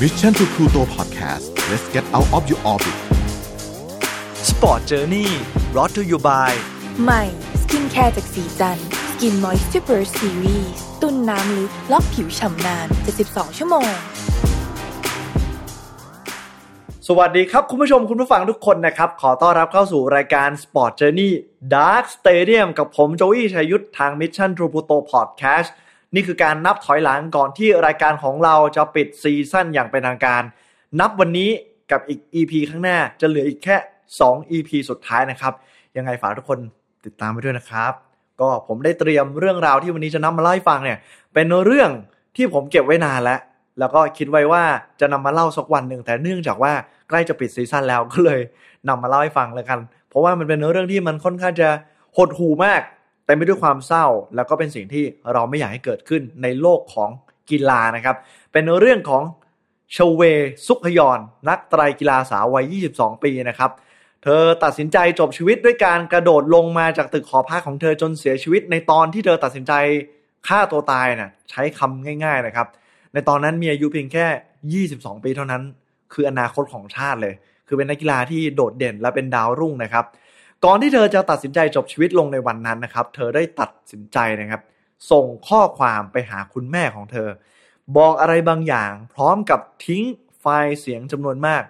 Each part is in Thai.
Mission to Pluto Podcast let's get out of your orbit Sport Journey brought to you by ใหม่สกินแคร์จากสีจันสกินมอยส์ u เ e อร์ซีรีส์ตุ้นน้ำลึกล็อกผิวฉ่ำนาน 72 ชั่วโมง สวัสดีครับ คุณผู้ชมคุณผู้ฟังทุกคนนะครับ ขอต้อนรับเข้าสู่รายการ Sport Journey Dark Stadium กับผมโจวี่ชัยยุทธทาง Mission to Pluto Podcast นี่คือการนับถอยหลังก่อนที่รายการของเราจะปิดซีซั่นอย่างเป็นทางการ นับวันนี้กับอีก EP ข้างหน้าจะเหลืออีกแค่ 2 EP สุดท้ายนะครับ ยังไงฝากทุกคนติดตามไปด้วยนะครับ ก็ผมได้เตรียมเรื่องราวที่วันนี้จะนำมาเล่าให้ฟังเนี่ย เป็นเรื่องที่ผมเก็บไว้นานแล้ว แล้วก็คิดไว้ว่าจะนำมาเล่าสักวันหนึ่งแต่เนื่องจากว่าใกล้จะปิดซีซั่นแล้วก็เลยนำมาเล่าให้ฟังเลยกัน เพราะว่ามันเป็นเรื่องที่มันค่อนข้างจะหดหูมาก เต็มไปด้วยความเศร้าแล้วก็เป็นสิ่งที่เราไม่อยากให้เกิดขึ้นในโลกของกีฬานะครับ เป็นเรื่องของชเวซุกฮยอนนักไตรกีฬาสาววัย 22 ปีนะครับ เธอตัดสินใจจบชีวิตด้วยการกระโดดลงมาจากตึกหอพักของเธอจนเสียชีวิต ในตอนที่เธอตัดสินใจฆ่าตัวตายนะ่ะใช้คำง่าย ๆนะครับ ในตอนนั้นมีอายุเพียงแค่ 22 ปีเท่านั้น คืออนาคตของชาติเลย คือเป็นนักกีฬาที่โดดเด่นและเป็นดาวรุ่งนะครับ ก่อนที่เธอจะตัดสินใจจบชีวิตลงในวันนั้นนะครับ เธอได้ตัดสินใจนะครับ ส่งข้อความไปหาคุณแม่ของเธอ บอกอะไรบางอย่าง พร้อมกับทิ้งไฟล์เสียงจำนวนมาก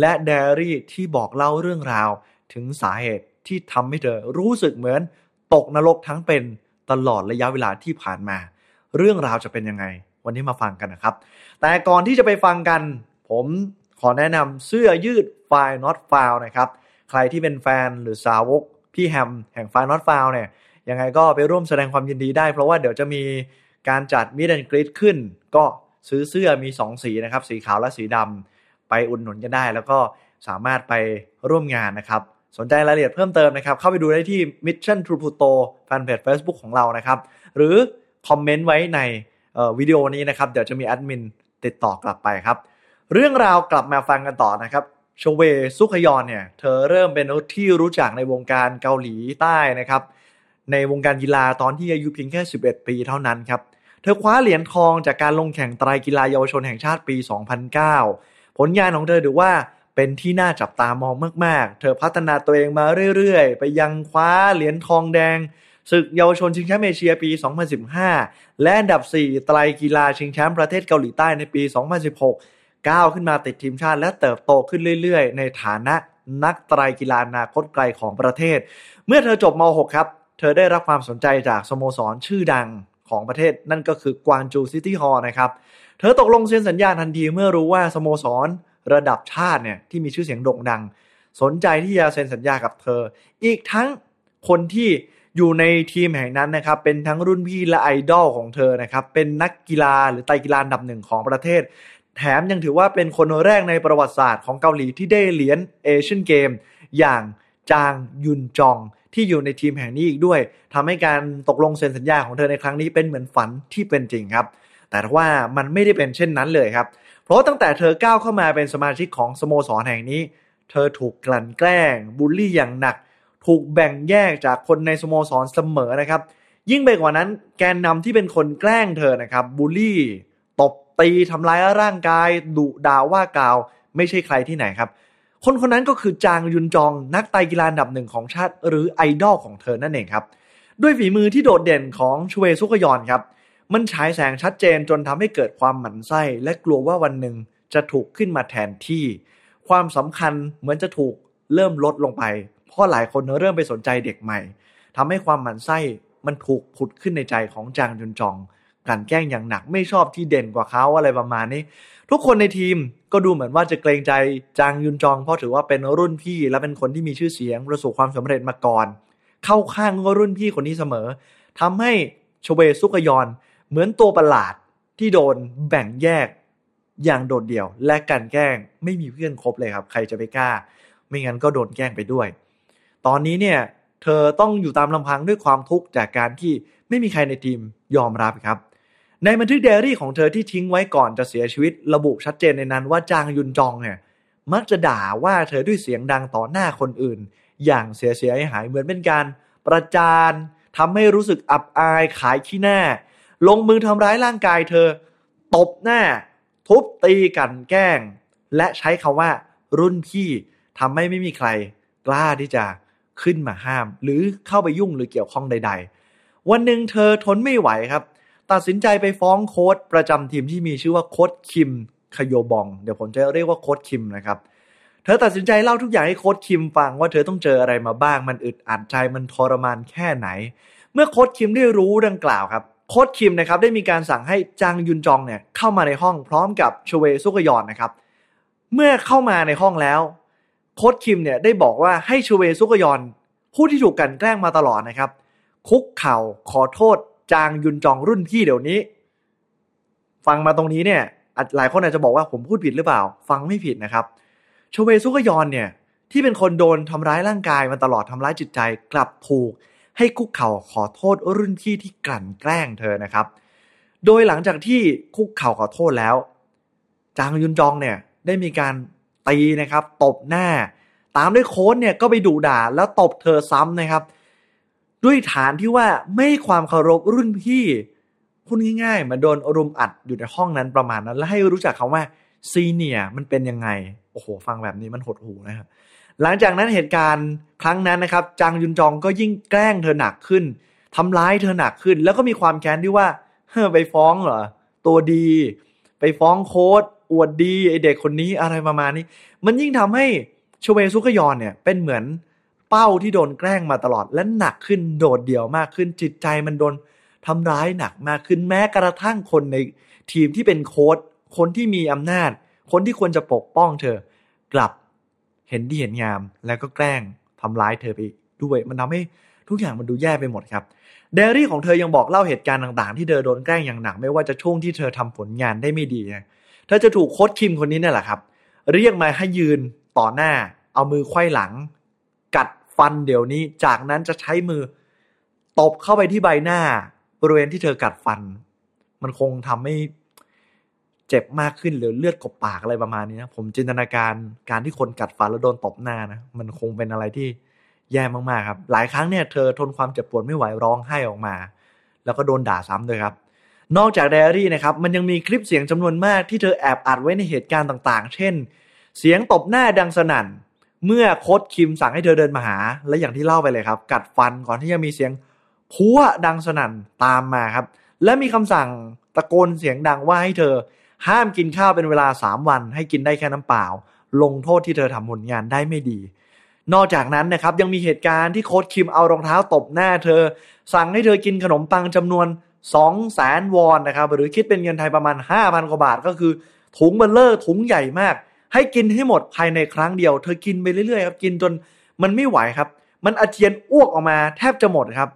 และไดอารี่ที่บอกเล่าเรื่องราว ถึงสาเหตุที่ทำให้เธอรู้สึกเหมือนตกนรกทั้งเป็นตลอดระยะเวลาที่ผ่านมา เรื่องราวจะเป็นยังไง วันนี้มาฟังกันนะครับ แต่ก่อนที่จะไปฟังกัน ผมขอแนะนำเสื้อยืดไฟล์ not found นะครับ ใครที่เป็นแฟนหรือสาวกพี่แฮมแห่งฟล์ not found เนี่ยยังไงก็ไปร่วมแสดงความยินดีได้ เพราะว่าเดี๋ยวจะมีการจัดมิดแอนกรีดขึ้น ก็ซื้อเสื้อมี 2 สีนะครับ สีขาวและสีดำไปอุดหนุนกันได้ แล้วก็สามารถไปร่วมงานนะครับ สนใจรายละเอียดเพิ่มเติมนะครับ เข้าไปดูได้ที่ Mission to Pluto แฟนเพจ Facebook ของเรานะครับ หรือคอมเมนต์ไว้ในวิดีโอนี้นะครับ เดี๋ยวจะมีแอดมินติดต่อกลับไปครับ เรื่องราวกลับมาฟังกันต่อนะครับ ชเวซุคยอนเนี่ย เธอเริ่มเป็นที่รู้จักในวงการเกาหลีใต้นะครับ ในวงการกีฬาตอนที่อายุเพียงแค่ 11 ปีเท่านั้นครับ เธอคว้าเหรียญทองจากการลงแข่งไตรกีฬาเยาวชนแห่งชาติปี 2009 ผลงานของเธอถือว่าเป็นที่น่าจับตามองมาก ๆ เธอพัฒนาตัวเองมาเรื่อย ๆ ไปยังคว้าเหรียญทองแดงศึกเยาวชนชิงแชมป์เอเชียปี 2015 และอันดับ 4 ไตรกีฬาชิงแชมป์ประเทศเกาหลีใต้ในปี 2016 ก้าวขึ้นมาติดทีมชาติ และเติบโตขึ้นเรื่อย ๆ ในฐานะนักไตรกีฬานาคตไกลของประเทศ เมื่อเธอจบม .6 ครับ เธอได้รับความสนใจจากสโมสรชื่อดังของประเทศ นั่นก็คือกวางจูซิตี้ฮอลล์นะครับ เธอตกลงเซ็นสัญญาทันทีเมื่อรู้ว่าสโมสรระดับชาติเนี่ยที่มีชื่อเสียงโด่งดัง สนใจที่จะเซ็นสัญญากับเธอ อีกทั้งคนที่อยู่ในทีมแห่งนั้นนะครับ เป็นทั้งรุ่นพี่และไอดอลของเธอนะครับ เป็นนักกีฬาหรือไตกีฬานดับหนึ่งของประเทศ แถมยังถือว่าเป็นคนแรกในประวัติศาสตร์ของเกาหลีที่ได้เหรียญเอเชียนเกม อย่างจางยุนจองที่อยู่ในทีมแห่งนี้อีกด้วยทำให้การตกลงเซ็นสัญญาของเธอในครั้งนี้เป็นเหมือนฝันที่เป็นจริงครับ แต่ว่ามันไม่ได้เป็นเช่นนั้นเลยครับ เพราะตั้งแต่เธอก้าวเข้ามาเป็นสมาชิกของสโมสรแห่งนี้ เธอถูกกลั่นแกล้งบูลลี่อย่างหนัก ถูกแบ่งแยกจากคนในสโมสรเสมอนะครับ ยิ่งไปกว่านั้นแกนนำที่เป็นคนแกล้งเธอนะครับบูลลี่ ตีทำร้ายร่างกายดุด่าว่ากล่าว ไม่ใช่ใครที่ไหนครับ คนคนนั้นก็คือจางยุนจองนักไตรกีฬาอันดับหนึ่งของชาติ หรือไอดอลของเธอนั่นเองครับ ด้วยฝีมือที่โดดเด่นของชเวซุกยอนครับมันฉายแสงชัดเจนจนทำให้เกิดความหมั่นไส้ และกลัวว่าวันหนึ่งจะถูกขึ้นมาแทนที่ ความสำคัญเหมือนจะถูกเริ่มลดลงไป เพราะหลายคนเริ่มไปสนใจเด็กใหม่ทำให้ความหมั่นไส้มันถูกผุดขึ้นในใจของจางยุนจอง กันแกล้งอย่างหนักไม่ชอบที่เด่นกว่าเขาอะไรประมาณนี้ ทุกคนในทีมก็ดูเหมือนว่าจะเกรงใจจางยุนจองเพราะถือว่าเป็นรุ่นพี่และเป็นคนที่มีชื่อเสียงประสบความสำเร็จมาก่อน เข้าข้างก็รุ่นพี่คนนี้เสมอทำให้ชเวซุกยอนเหมือนตัวประหลาดที่โดนแบ่งแยกอย่างโดดเดี่ยว และกันแกล้งไม่มีเพื่อนครบเลยครับ ใครจะไปกล้า ไม่งั้นก็โดนแกล้งไปด้วย ตอนนี้เนี่ยเธอต้องอยู่ตามลำพังด้วยความทุกข์จากการที่ไม่มีใครในทีมยอมรับครับ ในบันทึกไดอารี่ของเธอที่ทิ้งไว้ก่อนจะเสียชีวิตระบุชัดเจนในนั้นว่าจางยุนจองเนี่ยมักจะด่าว่าเธอด้วยเสียงดังต่อหน้าคนอื่น อย่างเสียเสียหายเหมือนเป็นการ ประจานทำให้รู้สึกอับอายขายขี้หน้า ลงมือทำร้ายร่างกายเธอ ตบหน้า ทุบตีกันแกล้ง และใช้คาว่ารุ่นพี่ทำให้ไม่มีใคร กล้าที่จะขึ้นมาห้าม หรือเข้าไปยุ่งหรือเกี่ยวข้องใด ๆ วันหนึ่งเธอทนไม่ไหวครับ ตัดสินใจไปฟ้องโค้ดประจำทีมที่มีชื่อว่าโค้ดคิมคโยบอง เดี๋ยวผมจะเรียกว่าโค้ชคิมนะครับ เธอตัดสินใจเล่าทุกอย่างให้โค้ชคิมฟังว่าเธอต้องเจออะไรมาบ้าง มันอึดอัดใจ มันทรมานแค่ไหน เมื่อโค้ชคิมได้รู้ดังกล่าวครับ โค้ชคิมนะครับได้มีการสั่งให้จางยุนจองเนี่ยเข้ามาในห้องพร้อมกับชเวซุกยอนนะครับ เมื่อเข้ามาในห้องแล้วโค้ชคิมเนี่ยได้บอกว่าให้ชเวซุกยอนผู้ที่ถูกกลั่นแกล้งมาตลอดนะครับ คุกเข่าขอโทษ จางยุนจองรุ่นพี่เดี๋ยวนี้ ฟังมาตรงนี้เนี่ยหลายคนอาจจะบอกว่าผมพูดผิดหรือเปล่า ฟังไม่ผิดนะครับโชเวซุกยอนเนี่ยที่เป็นคนโดนทำร้ายร่างกายมาตลอดทำร้ายจิตใจกลับถูก ให้คุกเข่าขอโทษรุ่นพี่ที่กลั่นแกล้งเธอนะครับ โดยหลังจากที่คุกเข่าขอโทษแล้ว จางยุนจองเนี่ยได้มีการตีนะครับ ตบหน้า ตามด้วยโค้ดเนี่ยก็ไปดุด่าแล้วตบเธอซ้ำนะครับ ด้วยฐานที่ว่าไม่ความเคารพรุ่นพี่พูดง่ายๆมันโดนรุมอัดอยู่ในห้องนั้นประมาณนั้น แล้วให้รู้จักคำว่าซีเนียมันเป็นยังไง โอ้โห ฟังแบบนี้มันหดหูนะครับ หลังจากนั้นเหตุการณ์ครั้งนั้นนะครับ จางยุนจองก็ยิ่งแกล้งเธอหนักขึ้นทำร้ายเธอหนักขึ้น แล้วก็มีความแค้นที่ว่าเฮ้อไปฟ้องเหรอ ตัวดี ไปฟ้องโค้ดอวดดีไอเด็กคนนี้อะไรประมาณนี้ มันยิ่งทำให้ชเวซุกยอนเนี่ยเป็นเหมือน เป้าที่โดนแกล้งมาตลอด และหนักขึ้นโดดเดี่ยวมากขึ้นจิตใจมันโดนทำร้ายหนักมากขึ้นแม้กระทั่งคนในทีมที่เป็นโค้ดคนที่มีอำนาจ คนที่ควรจะปกป้องเธอ กลับเห็นดีเห็นงาม แล้วก็แกล้งทำร้ายเธอไปด้วย มันทำให้ทุกอย่างมันดูแย่ไปหมดครับเดรี่ของเธอยังบอกเล่าเหตุการณ์ต่างๆ ที่เธอโดนแกล้งอย่างหนักไม่ว่าจะช่วงที่เธอทำผลงานได้ไม่ดีนะเธอจะถูกโค้ชคิมคนนี้นี่แหละครับ เรียกมาให้ยืนต่อหน้า เอามือไขว้หลัง กัด ฟันเดี๋ยวนี้ จากนั้นจะใช้มือตบเข้าไปที่ใบหน้า บริเวณที่เธอกัดฟัน มันคงทำให้เจ็บมากขึ้นหรือเลือดกบปากอะไรประมาณนี้นะผมจินตนาการการที่คนกัดฟันแล้วโดนตบหน้านะมันคงเป็นอะไรที่แย่มากๆครับ หลายครั้งเนี่ยเธอทนความเจ็บปวดไม่ไหวร้องไห้ออกมา แล้วก็โดนด่าซ้ำด้วยครับ นอกจากไดอารี่นะครับมันยังมีคลิปเสียงจำนวนมากที่เธอแอบอัดไว้ในเหตุการณ์ต่างๆ เช่น เสียงตบหน้าดังสนั่น เมื่อโค้ดคิมสั่งให้เธอเดินมาหา และอย่างที่เล่าไปเลยครับ กัดฟันก่อนที่จะมีเสียงพัวดังสนั่นตามมาครับ และมีคำสั่งตะโกนเสียงดังว่าให้เธอ ห้ามกินข้าวเป็นเวลา 3 วัน ให้กินได้แค่น้ำเปล่า ลงโทษที่เธอทำผลงานได้ไม่ดี นอกจากนั้นนะครับยังมีเหตุการณ์ที่โค้ดคิมเอารองเท้าตบหน้าเธอ สั่งให้เธอกินขนมปังจำนวน2 0 0แสนวอนนะครับหรือคิดเป็นเงินไทยประมาณ 5,000กว่าบาทก็คือ ถุงเบลเลอร์ถุงใหญ่มาก ให้กินให้หมดภายในครั้งเดียว เธอกินไปเรื่อยๆครับกินจนมันไม่ไหวครับ มันอาเจียนอ้วกออกมาแทบจะหมดครับ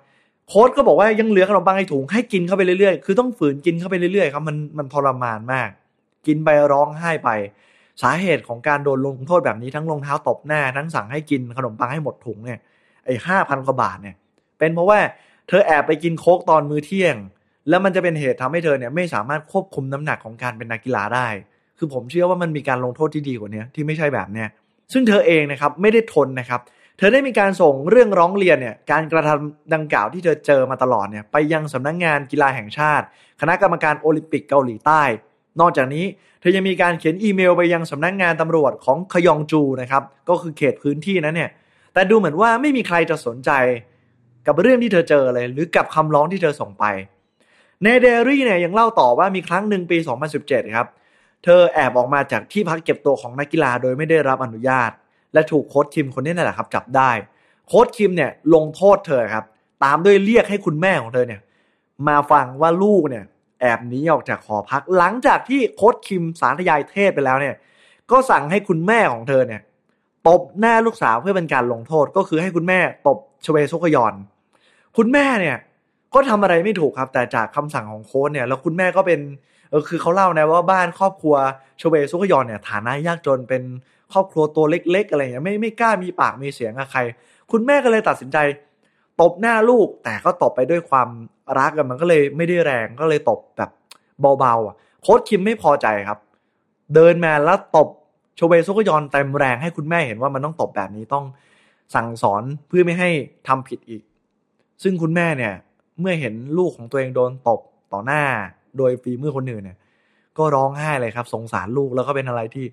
โค้ดก็บอกว่ายังเหลือขนมปังในถุงให้กินเข้าไปเรื่อยๆ คือต้องฝืนกินเข้าไปเรื่อยๆครับมันมันทรมานมาก กินไปร้องไห้ไป สาเหตุของการโดนลงโทษแบบนี้ทั้งรองเท้าตบหน้า ทั้งสั่งให้กินขนมปังให้หมดถุงเนี่ยไอ้ห้าพันกว่าบาทเนี่ยเป็นเพราะว่าเธอแอบไปกินโค้กตอนมื้อเที่ยง แล้วมันจะเป็นเหตุทำให้เธอเนี่ยไม่สามารถควบคุมน้ำหนักของการเป็นนักกีฬาได้ คือผมเชื่อว่ามันมีการลงโทษที่ดีกว่านี้ที่ไม่ใช่แบบเนี้ยซึ่งเธอเองนะครับไม่ได้ทนนะครับ เธอได้มีการส่งเรื่องร้องเรียนเนี่ยการกระทำดังกล่าวที่เธอเจอมาตลอดเนี่ยไปยังสำนักงงานกีฬาแห่งชาติ คณะกรรมการโอลิมปิกเกาหลีใต้ นอกจากนี้เธอยังมีการเขียนอีเมลไปยังสำนักงงานตำรวจของขยองจูนะครับก็คือเขตพื้นที่นั้นเนี่ยแต่ดูเหมือนว่าไม่มีใครจะสนใจกับเรื่องที่เธอเจอเลย หรือกับคำร้องที่เธอส่งไปในเดรี่เนี่ยยังเล่าต่อว่ามีครั้งหนึ่งปี 2017 ครับเเธอแอบออกมาจากที่พักเก็บตัวของนักกีฬาโดยไม่ได้รับอนุญาต และถูกโค้ชคิมคนนี้นั่นแหละครับจับได้ โค้ชคิมเนี่ยลงโทษเธอครับ ตามด้วยเรียกให้คุณแม่ของเธอเนี่ย มาฟังว่าลูกเนี่ยแอบหนีออกจากหอพักหลังจากที่โค้ชคิมสารทยายเทศไปแล้วเนี่ย ก็สั่งให้คุณแม่ของเธอเนี่ยตบหน้าลูกสาวเพื่อเป็นการลงโทษก็คือให้คุณแม่ตบชเวซุกยอน คุณแม่เนี่ย ก็ทำอะไรไม่ถูกครับ แต่จากคำสั่งของโค้ชเนี่ย แล้วคุณแม่ก็เป็น ออคือเขาเล่านะว่าบ้านครอบครัวชเวซุกยอนเนี่ยฐานะยากจนเป็นครอบครัวตัวเล็ก ๆ อะไรเงี้ยไม่ไม่กล้ามีปากมีเสียงกับใคร คุณแม่ก็เลยตัดสินใจตบหน้าลูกแต่ก็ตบไปด้วยความรักกันมันก็เลยไม่ได้แรงก็เลยตบแบบเบาๆอะโค้ชคิมไม่พอใจครับ เดินมาแล้วตบโชเวซุกยอนเต็มแรงให้คุณแม่เห็นว่ามันต้องตบแบบนี้ต้องสั่งสอนเพื่อไม่ให้ทำผิดอีก ซึ่งคุณแม่เนี่ย เมื่อเห็นลูกของตัวเองโดนตบต่อหน้า โดยฝีมือคนอื่นเนี่ย ก็ร้องไห้เลยครับ สงสารลูกแล้วก็เป็นอะไรที่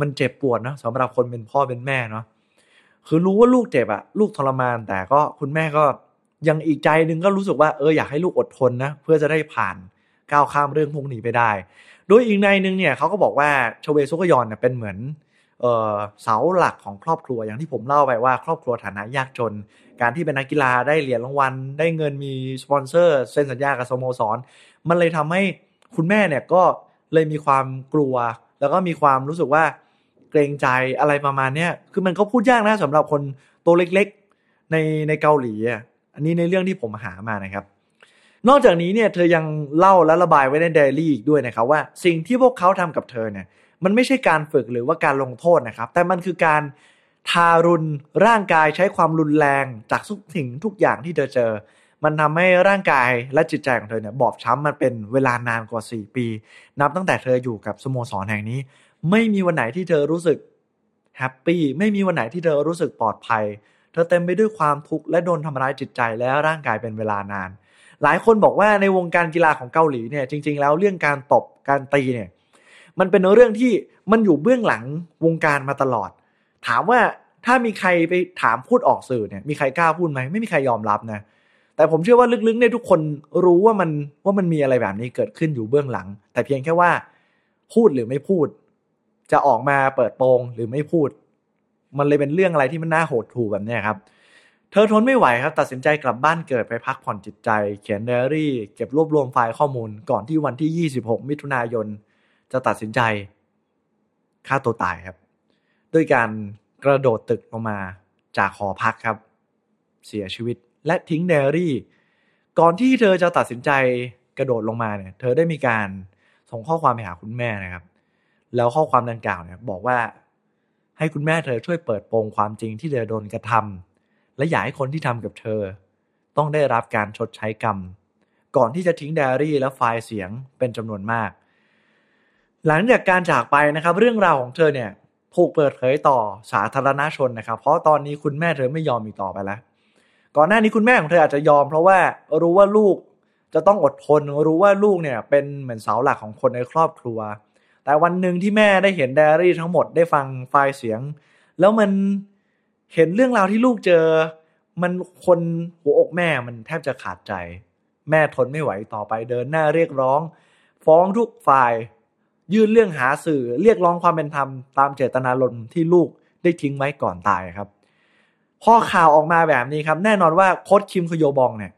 มันเจ็บปวดเนาะสำหรับคนเป็นพ่อเป็นแม่เนาะคือรู้ว่าลูกเจ็บอะลูกทรมาน แต่ก็คุณแม่ก็ยังอีกใจหนึ่งก็รู้สึกว่าเอออยากให้ลูกอดทนนะเพื่อจะได้ผ่านก้าวข้ามเรื่องพวกนี้ไปได้ โดยอีกในหนึ่งเนี่ยเขาก็บอกว่าชเวซุกยอนเนี่ยเป็นเหมือนเเสาหลักของครอบครัวอย่างที่ผมเล่าไปว่า ครอบครัวฐานะยากจน การที่เป็นนักกีฬาได้เหรียญรางวัล ได้เงินมีสปอนเซอร์เซ็นสัญญากับสโมสร มันเลยทำให้คุณแม่เนี่ยก็เลยมีความกลัว แล้วก็มีความรู้สึกว่าเกรงใจอะไรประมาณเนี้ยคือมันก็พูดยากนะสำหรับคนตัวเล็กๆในในเกาหลีอะอันนี้ในเรื่องที่ผมหามานะครับ นอกจากนี้เนี่ยเธอยังเล่าและระบายไว้ในไดอารี่อีกด้วยนะครับว่าสิ่งที่พวกเขาทำกับเธอเนี่ยมันไม่ใช่การฝึกหรือว่าการลงโทษนะครับ แต่มันคือการทารุณร่างกายใช้ความรุนแรงจากทุกสิ่งทุกอย่างที่เธอเจอ มันทำให้ร่างกายและจิตใจของเธอเนี่ยบอบช้ำมันเป็นเวลานานกว่า 4 ปี นับตั้งแต่เธออยู่กับสโมสรแห่งนี้ ไม่มีวันไหนที่เธอรู้สึกแฮปปี้ไม่มีวันไหนที่เธอรู้สึกปลอดภัย เธอเต็มไปด้วยความทุกข์และโดนทำร้ายจิตใจและร่างกายเป็นเวลานาน หลายคนบอกว่าในวงการกีฬาของเกาหลีเนี่ยจริง ๆ แล้วเรื่องการตบการตีเนี่ยมันเป็นเรื่องที่มันอยู่เบื้องหลังวงการมาตลอด ถามว่าถ้ามีใครไปถามพูดออกสื่อเนี่ยมีใครกล้าพูดไหมไม่มีใครยอมรับนะ แต่ผมเชื่อว่าลึกๆเนี่ยทุกคนรู้ว่ามันว่ามันมีอะไรแบบนี้เกิดขึ้นอยู่เบื้องหลัง แต่เพียงแค่ว่า พูดหรือไม่พูด จะออกมาเปิดโปงหรือไม่พูด มันเลยเป็นเรื่องอะไรที่มันน่าโหดหู่แบบนี้ครับเธอทนไม่ไหวครับ ตัดสินใจกลับบ้านเกิดไปพักผ่อนจิตใจ เขียนไดอารี่ เก็บรวบรวมไฟล์ข้อมูล ก่อนที่วันที่ 26 มิถุนายน จะตัดสินใจฆ่าตัวตายครับ ด้วยการกระโดดตึกลงมาจากหอพักครับ เสียชีวิต และทิ้งไดรี่ ก่อนที่เธอจะตัดสินใจกระโดดลงมาเนี่ย เธอได้มีการส่งข้อความไปหาคุณแม่นะครับ แล้วข้อความดังกล่าวเนี่ยบอกว่าให้คุณแม่เธอช่วยเปิดโปงความจริงที่เธอโดนกระทำและอยากให้คนที่ทำกับเธอ ต้องได้รับการชดใช้กรรม ก่อนที่จะทิ้งไดอารี่และไฟล์เสียงเป็นจำนวนมาก หลังจากการจากไปนะครับ เรื่องราวของเธอเนี่ยถูกเปิดเผยต่อสาธารณชนนะครับ เพราะตอนนี้คุณแม่เธอไม่ยอมอีกต่อไปแล้ว ก่อนหน้านี้คุณแม่ของเธออาจจะยอม เพราะว่ารู้ว่าลูกจะต้องอดทน รู้ว่าลูกเนี่ยเป็นเหมือนเสาหลักของคนในครอบครัว แต่วันหนึ่งที่แม่ได้เห็นไดอารี่ทั้งหมดได้ฟังไฟล์เสียง แล้วมันเห็นเรื่องราวที่ลูกเจอ มันคนหัวอกแม่มันแทบจะขาดใจ แม่ทนไม่ไหวต่อไปเดินหน้าเรียกร้อง ฟ้องทุกฝ่าย ยื่นเรื่องหาสื่อเรียกร้องความเป็นธรรมตามเจตนารมณ์ที่ลูกได้ทิ้งไว้ก่อนตายครับ พอข่าวออกมาแบบนี้ครับ แน่นอนว่าโค้ชคิมคโยบองเนี่ย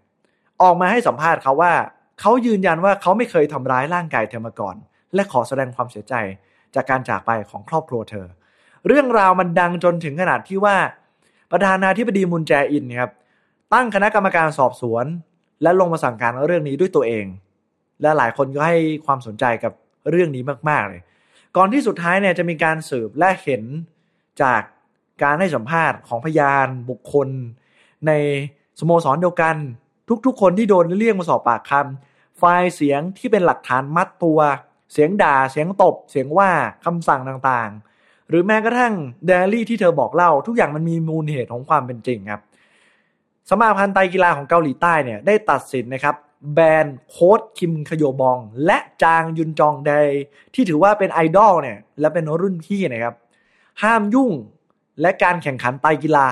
ออกมาให้สัมภาษณ์เขาว่า เขายืนยันว่าเขาไม่เคยทำร้ายร่างกายเธอมาก่อน และขอแสดงความเสียใจจากการจากไปของครอบครัวเธอ เรื่องราวมันดังจนถึงขนาดที่ว่า ประธานาธิบดีมุนแจอินครับตั้งคณะกรรมการสอบสวน และลงมาสั่งการเรื่องนี้ด้วยตัวเอง และหลายคนก็ให้ความสนใจกับเรื่องนี้มาก ๆ เลย ก่อนที่สุดท้ายเนี่ยจะมีการสืบและเห็นจาก การให้สัมภาษณ์ของพยานบุคคล ในสโมสรเดียวกัน ทุกๆ คนที่โดนเรียกมาสอบปากคำไฟล์เสียงที่เป็นหลักฐานมัดตัว เสียงด่าเสียงตบ เสียงว่าคำสั่งต่างๆ หรือแม้กระทั่งเดลี่ที่เธอบอกเล่า ทุกอย่างมันมีมูลเหตุของความเป็นจริงครับสมาพันธ์ไตกีฬาของเกาหลีใต้เนี่ยได้ตัดสินนะครับแบนโค้ดคิมขยบอง และจางยุนจองไดที่ถือว่าเป็นไอดอลเนี่ยและเป็นรุ่นพี่นะครับ ห้ามยุ่ง และการแข่งขันไตกีฬา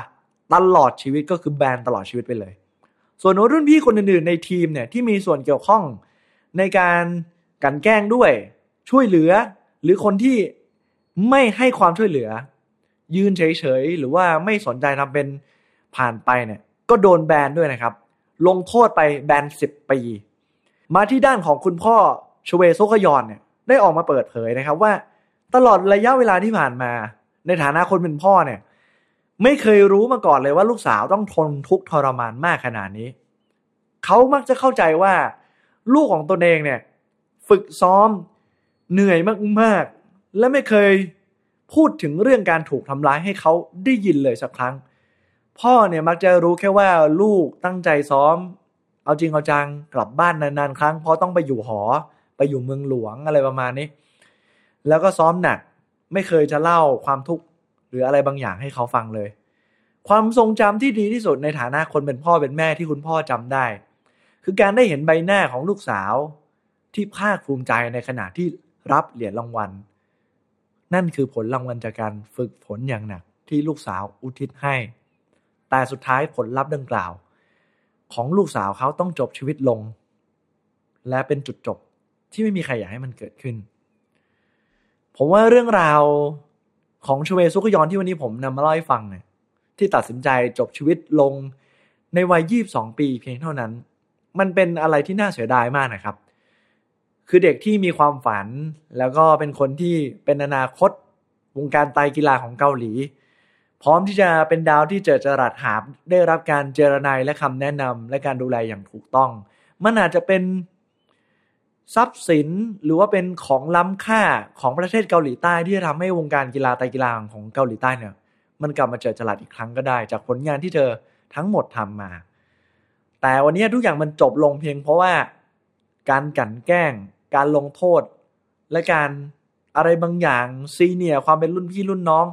ตลอดชีวิตก็คือแบนตลอดชีวิตไปเลย ส่วนรุ่นพี่คนอื่นๆในทีมเนี่ยที่มีส่วนเกี่ยวข้องในการกันแกล้งด้วย ช่วยเหลือ หรือคนที่ไม่ให้ความช่วยเหลือ ยืนเฉยๆหรือว่าไม่สนใจทำเป็นผ่านไปเนี่ยก็โดนแบนด้วยนะครับ ลงโทษไปแบนสิบปีมาที่ด้านของคุณพ่อชเวโซกยอนเนี่ยได้ออกมาเปิดเผยนะครับว่า ตลอดระยะเวลาที่ผ่านมา ในฐานะคนเป็นพ่อเนี่ย ไม่เคยรู้มาก่อนเลยว่าลูกสาวต้องทนทุกข์ทรมานมากขนาดนี้เขามักจะเข้าใจว่า ลูกของตนเองเนี่ย ฝึกซ้อมเหนื่อยมากๆ และไม่เคยพูดถึงเรื่องการถูกทำร้ายให้เขาได้ยินเลยสักครั้ง พ่อเนี่ยมักจะรู้แค่ว่าลูกตั้งใจซ้อม เอาจริงเอาจังกลับบ้านนานๆ ครั้งเพราะต้องไปอยู่หอ ไปอยู่เมืองหลวงอะไรประมาณนี้ แล้วก็ซ้อมหนัก ไม่เคยจะเล่าความทุกข์หรืออะไรบางอย่างให้เขาฟังเลย ความทรงจำที่ดีที่สุดในฐานะคนเป็นพ่อเป็นแม่ที่คุณพ่อจำได้ คือการได้เห็นใบหน้าของลูกสาวที่ภาคภูมิใจในขณะที่รับเหรียญรางวัล นั่นคือผลรางวัลจากการฝึกฝนอย่างหนักที่ลูกสาวอุทิศให้ แต่สุดท้ายผลลัพธ์ดังกล่าว ของลูกสาวเขาต้องจบชีวิตลง และเป็นจุดจบที่ไม่มีใครอยากให้มันเกิดขึ้น ผมว่าเรื่องราวของชเวซุกยอนที่วันนี้ผมนำมาเล่าให้ฟังเนี่ยที่ตัดสินใจจบชีวิตลงในวัย22ปีเพียงเท่านั้น มันเป็นอะไรที่น่าเสียดายมากนะครับ คือเด็กที่มีความฝันแล้วก็เป็นคนที่เป็นอนาคตวงการไตกีฬาของเกาหลี พร้อมที่จะเป็นดาวที่เจอจรัสหาบได้รับการเจรนายและคำแนะนำและการดูแลอย่างถูกต้อง มันอาจจะเป็น ทรัพย์สินหรือว่าเป็นของล้ำค่าของประเทศเกาหลีใต้ที่จะทำให้วงการกีฬาไตกีฬาของเกาหลีใต้เนี่ย มันกลับมาเจอจรัสอีกครั้งก็ได้ จากผลงานที่เธอทั้งหมดทำมา แต่วันนี้ทุกอย่างมันจบลงเพียงเพราะว่าการกั่นแกล้ง การลงโทษ และการอะไรบางอย่างซีเนียความเป็นรุ่นพี่รุ่นน้อง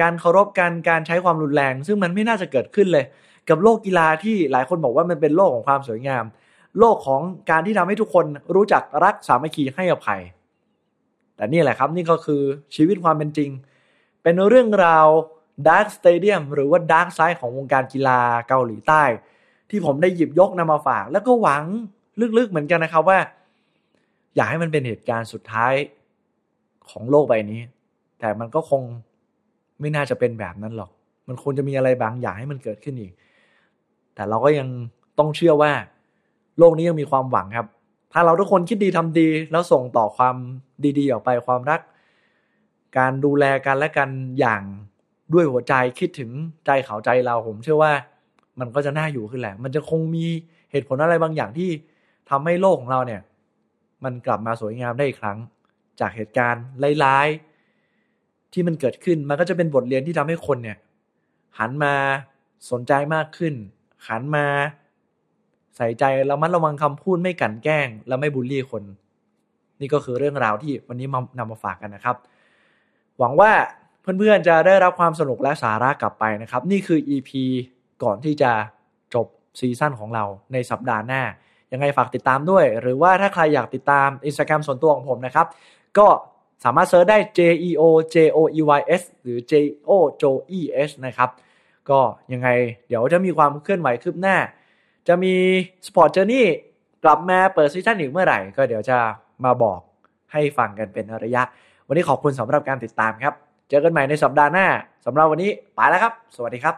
การเคารพกันการใช้ความรุนแรง ซึ่งมันไม่น่าจะเกิดขึ้นเลย กับโลกกีฬาที่หลายคนบอกว่ามันเป็นโลกของความสวยงาม โลกของการที่ทำให้ทุกคนรู้จักรักสามัคคีให้อภัย แต่นี่แหละครับนี่ก็คือชีวิตความเป็นจริง เป็นเรื่องราวดาร์ s สเตเดียมหรือว่า dark side ของวงการกีฬาเกาหลีใต้ ที่ผมได้หยิบยกนำมาฝาก แล้วก็หวังลึกๆเหมือนกันนะครับว่า อยากให้มันเป็นเหตุการณ์สุดท้ายของโลกใบนี้ แต่มันก็คงไม่น่าจะเป็นแบบนั้นหรอก มันควรจะมีอะไรบางอย่างให้มันเกิดขึ้นอีก แต่เราก็ยังต้องเชื่อว่า โลกนี้ยังมีความหวังครับ ถ้าเราทุกคนคิดดีทำดี แล้วส่งต่อความดีๆ ออกไปความรัก การดูแลกันและกันอย่างด้วยหัวใจคิดถึงใจเขาใจเราผมเชื่อว่ามันก็จะน่าอยู่ขึ้นแหละ มันจะคงมีเหตุผลอะไรบางอย่างที่ทำให้โลกของเราเนี่ย มันกลับมาสวยงามได้อีกครั้ง จากเหตุการณ์ร้ายๆที่มันเกิดขึ้นมันก็จะเป็นบทเรียนที่ทำให้คนเนี่ย หันมาสนใจมากขึ้น หันมา ใส่ใจระมัดระวังคำพูดไม่กลั่นแกล้ง และไม่บูลลี่คน นี่ก็คือเรื่องราวที่วันนี้มานำมาฝากกันนะครับ หวังว่าเพื่อนๆจะได้รับความสนุกและสาระกลับไปนะครับ นี่คือ EP ก่อนที่จะจบซีซั่นของเราในสัปดาห์หน้า ยังไงฝากติดตามด้วย หรือว่าถ้าใครอยากติดตาม Instagram ส่วนตัวของผมนะครับ ก็สามารถเซิร์ชได้ J E O J O E Y S หรือ J O J E S นะครับ ก็ยังไงเดี๋ยวจะมีความเคลื่อนไหวคืบหน้า จะมี Sport Journey กลับมาเปิดซีซั่นอีกเมื่อไหร่ ก็เดี๋ยวจะมาบอกให้ฟังกันเป็นระยะ วันนี้ขอบคุณสำหรับการติดตามครับ เจอกันใหม่ในสัปดาห์หน้าสำหรับวันนี้ไปแล้วครับ สวัสดีครับ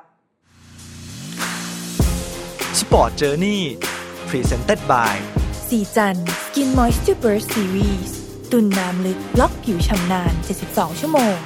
Sport Journey Presented by สีจัน Skin Moisture Burst Series ตุนน้ำลึกล็อกผิวชำนาน 72 ชั่วโมง